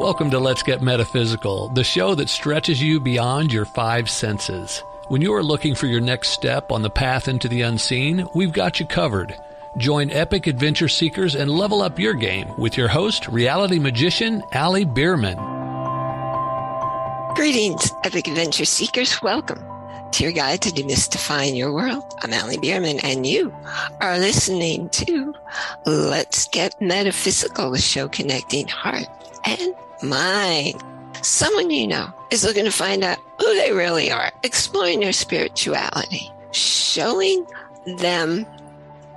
Welcome to Let's Get Metaphysical, the show that stretches you beyond your five senses. When you are looking for your next step on the path into the unseen, we've got you covered. Join epic adventure seekers and level up your game with your host, reality magician Ali Bierman. Greetings, epic adventure seekers. Welcome to your guide to demystifying your world. I'm Ali Bierman, and you are listening to Let's Get Metaphysical, the show connecting heart and mind. Someone you know is looking to find out who they really are, exploring their spirituality, showing them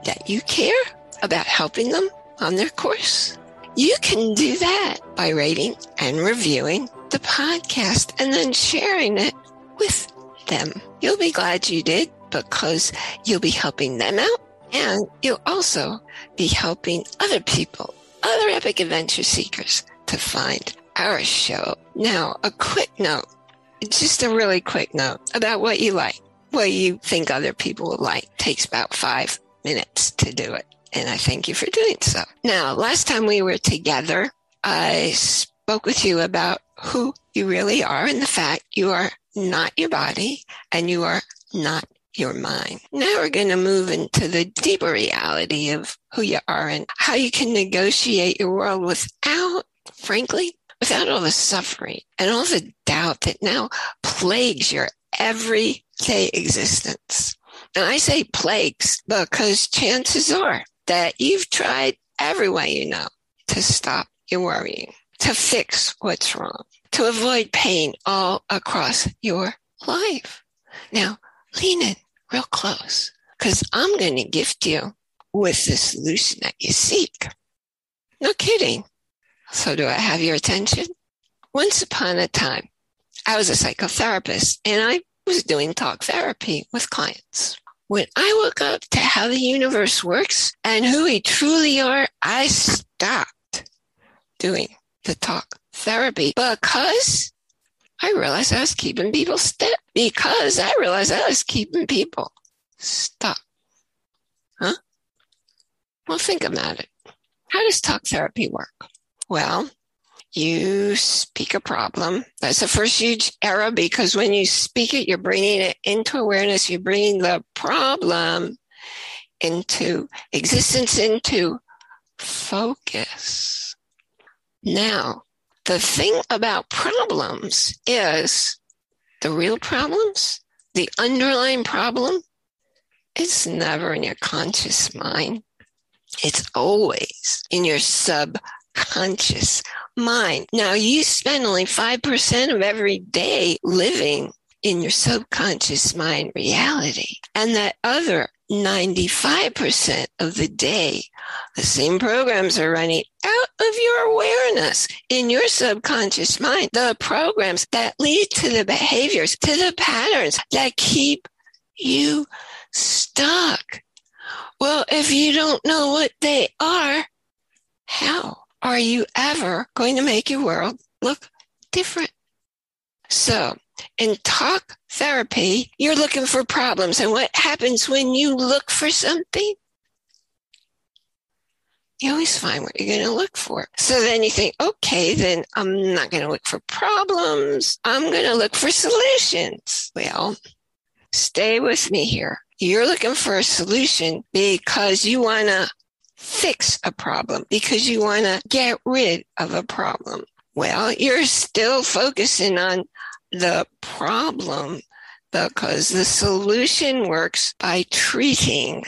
that you care about helping them on their course. You can do that by rating and reviewing the podcast and then sharing it with them. You'll be glad you did because you'll be helping them out and you'll also be helping other people, other epic adventure seekers to find our show. Now, a quick note, just a really quick note about what you like, what you think other people will like. takes about five minutes to do it. And I thank you for doing so. Now, last time we were together, I spoke with you about who you really are and the fact you are not your body and you are not your mind. Now we're going to move into the deeper reality of who you are and how you can negotiate your world without, frankly, without all the suffering and all the doubt that now plagues your everyday existence. And I say plagues because chances are that you've tried every way you know to stop your worrying, to fix what's wrong, to avoid pain all across your life. Now, lean in real close because I'm going to gift you with the solution that you seek. No kidding. So, do I have your attention? Once upon a time, I was a psychotherapist and I was doing talk therapy with clients. When I woke up to how the universe works and who we truly are, I stopped doing the talk therapy because I realized I was keeping people stuck. Because I realized I was keeping people stuck. Huh? Well, think about it. How does talk therapy work? Well, you speak a problem. That's the first huge error because when you speak it, you're bringing it into awareness. You're bringing the problem into existence, into focus. Now, the thing about problems is the real problems, the underlying problem, it's never in your conscious mind. It's always in your subconscious mind. Now, you spend only 5% of every day living in your subconscious mind reality. And that other 95% of the day, the same programs are running out of your awareness in your subconscious mind. The programs that lead to the behaviors, to the patterns that keep you stuck. Well, if you don't know what they are, how are you ever going to make your world look different? So in talk therapy, you're looking for problems. And what happens when you look for something? You always find what you're going to look for. So then you think, okay, then I'm not going to look for problems. I'm going to look for solutions. Well, stay with me here. You're looking for a solution because you want to fix a problem, because you want to get rid of a problem. Well, you're still focusing on the problem because the solution works by treating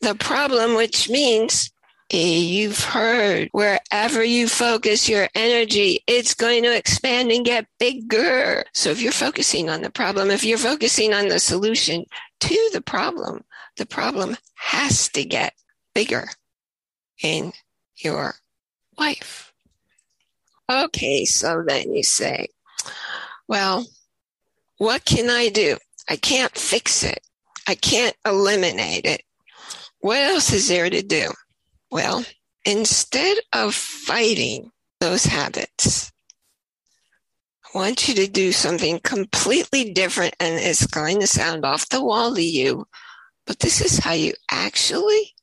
the problem, which means you've heard wherever you focus your energy, it's going to expand and get bigger. So if you're focusing on the problem, if you're focusing on the solution to the problem, the problem has to get bigger in your life. Okay, so then you say, well, what can I do? I can't fix it. I can't eliminate it. What else is there to do? Well, instead of fighting those habits, I want you to do something completely different and it's going to sound off the wall to you, but this is how you actually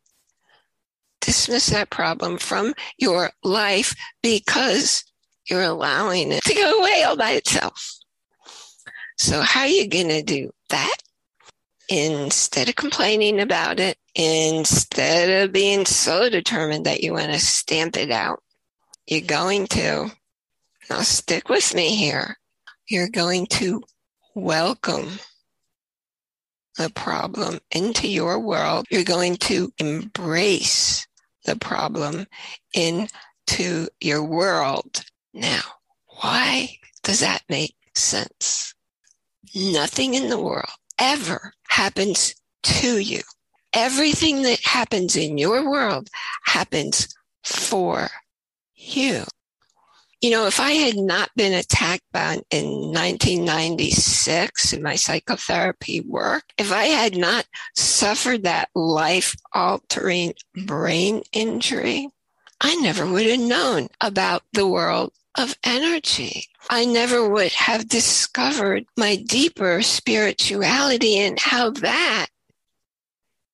dismiss that problem from your life because You're allowing it to go away all by itself. So how are you going to do that? Instead of complaining about it, instead of being so determined that you want to stamp it out, you're going to, now stick with me here, you're going to welcome the problem into your world. You're going to embrace the problem into your world. Now, why does that make sense? Nothing in the world ever happens to you. Everything that happens in your world happens for you. You know, if I had not been attacked by, in 1996 in my psychotherapy work, if I had not suffered that life altering brain injury, I never would have known about the world of energy. I never would have discovered my deeper spirituality and how that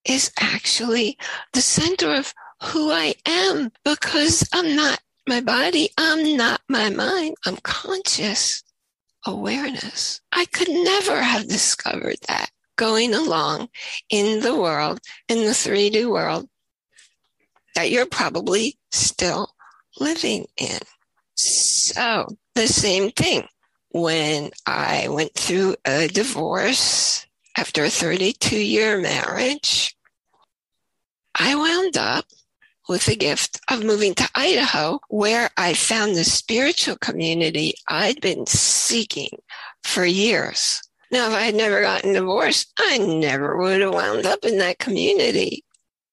is actually the center of who I am because I'm not my body. I'm not my mind. I'm conscious awareness. I could never have discovered that going along in the world, in the 3D world that you're probably still living in. So the same thing. When I went through a divorce after a 32 year marriage, I wound up with the gift of moving to Idaho, where I found the spiritual community I'd been seeking for years. Now, if I had never gotten divorced, I never would have wound up in that community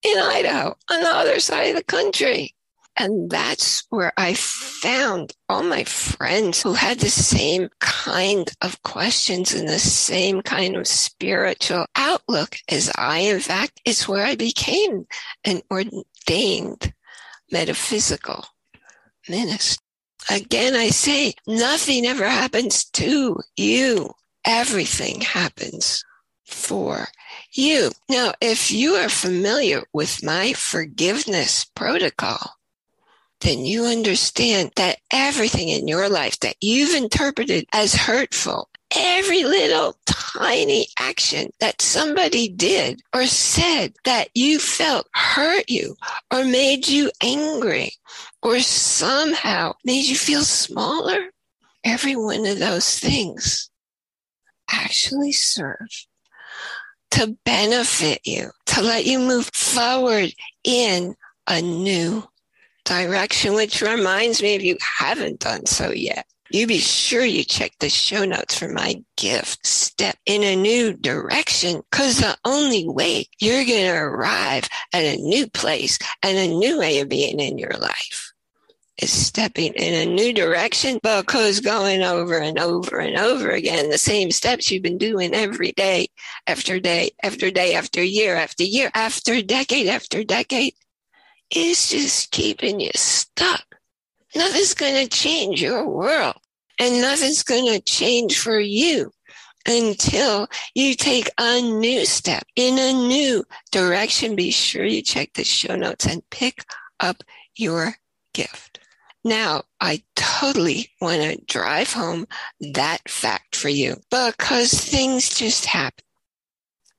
in Idaho on the other side of the country. And that's where I found all my friends who had the same kind of questions and the same kind of spiritual outlook as I. In fact, it's where I became an ordained metaphysical minister. Again, I say nothing ever happens to you. Everything happens for you. Now, if you are familiar with my forgiveness protocol, then you understand that everything in your life that you've interpreted as hurtful, every little tiny action that somebody did or said that you felt hurt you or made you angry or somehow made you feel smaller, every one of those things actually serve to benefit you, to let you move forward in a new direction, which reminds me if you haven't done so yet, you be sure you check the show notes for my gift. Step in a new direction because the only way you're going to arrive at a new place and a new way of being in your life is stepping in a new direction because going over and over and over again the same steps you've been doing every day after day after day after year after year after decade after decade is just keeping you stuck. Nothing's going to change your world and nothing's going to change for you until you take a new step in a new direction. Be sure you check the show notes and pick up your gift. Now, I totally want to drive home that fact for you because things just happen.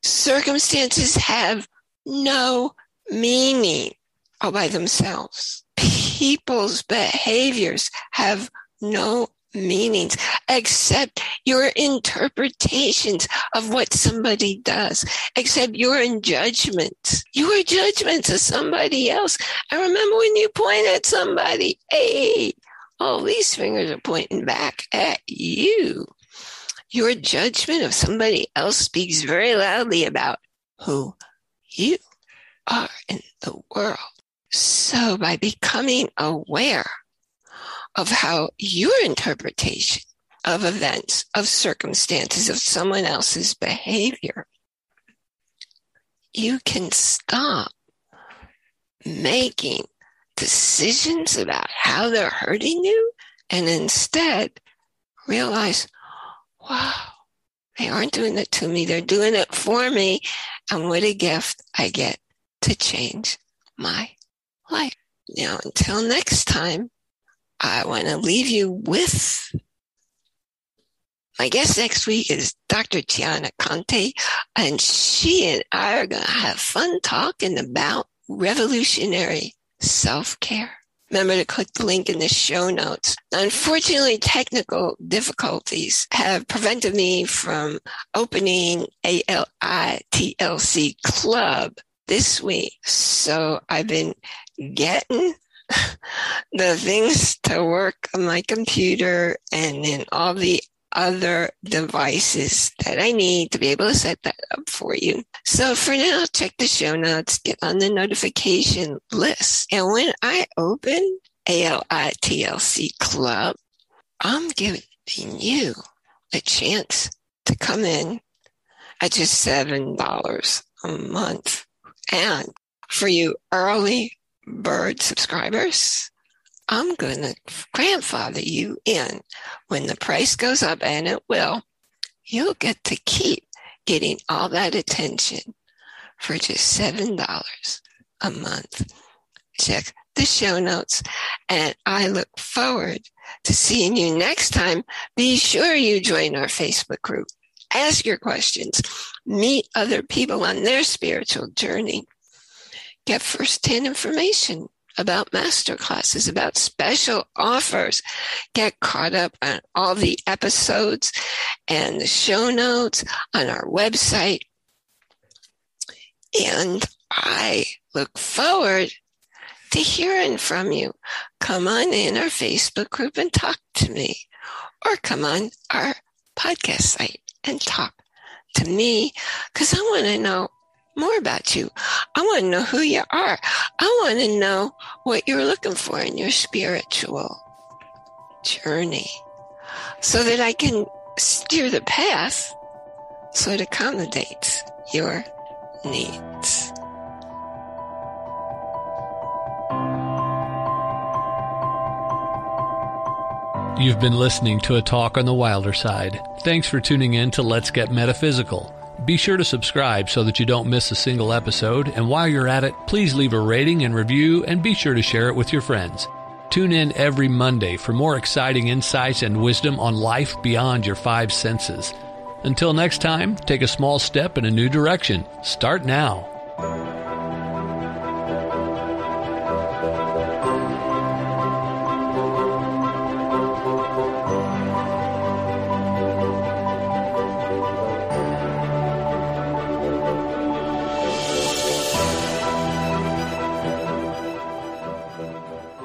Circumstances have no meaning all by themselves. People's behaviors have no meanings except your interpretations of what somebody does, except your judgments, your judgments of somebody else. I remember when you point at somebody, hey, all these fingers are pointing back at you. Your judgment of somebody else speaks very loudly about who you are in the world. So by becoming aware of how your interpretation of events, of circumstances, of someone else's behavior, you can stop making decisions about how they're hurting you and instead realize, wow, they aren't doing it to me. They're doing it for me. And what a gift I get to change my life. Now, until next time, I want to leave you with my guest next week is Dr. Tiana Conte, and she and I are going to have fun talking about revolutionary self care. Remember to click the link in the show notes. Unfortunately, technical difficulties have prevented me from opening ALITLC Club this week. So I've been getting the things to work on my computer and then all the other devices that I need to be able to set that up for you. So for now, check the show notes, get on the notification list. And when I open ALITLC Club, I'm giving you a chance to come in at just $7 a month. And for you early bird subscribers, I'm going to grandfather you in. When the price goes up, and it will, you'll get to keep getting all that attention for just $7 a month. Check the show notes, and I look forward to seeing you next time. Be sure you join our Facebook group. Ask your questions, meet other people on their spiritual journey, get firsthand information about master classes, about special offers. Get caught up on all the episodes and the show notes on our website. And I look forward to hearing from you. Come on in our Facebook group and talk to me, or come on our podcast site and talk to me because I want to know more about you. I want to know who you are. I want to know what you're looking for in your spiritual journey so that I can steer the path so it accommodates your needs. You've been listening to a talk on the wilder side. Thanks for tuning in to Let's Get Metaphysical. Be sure to subscribe so that you don't miss a single episode. And while you're at it, please leave a rating and review and be sure to share it with your friends. Tune in every Monday for more exciting insights and wisdom on life beyond your five senses. Until next time, take a small step in a new direction. Start now.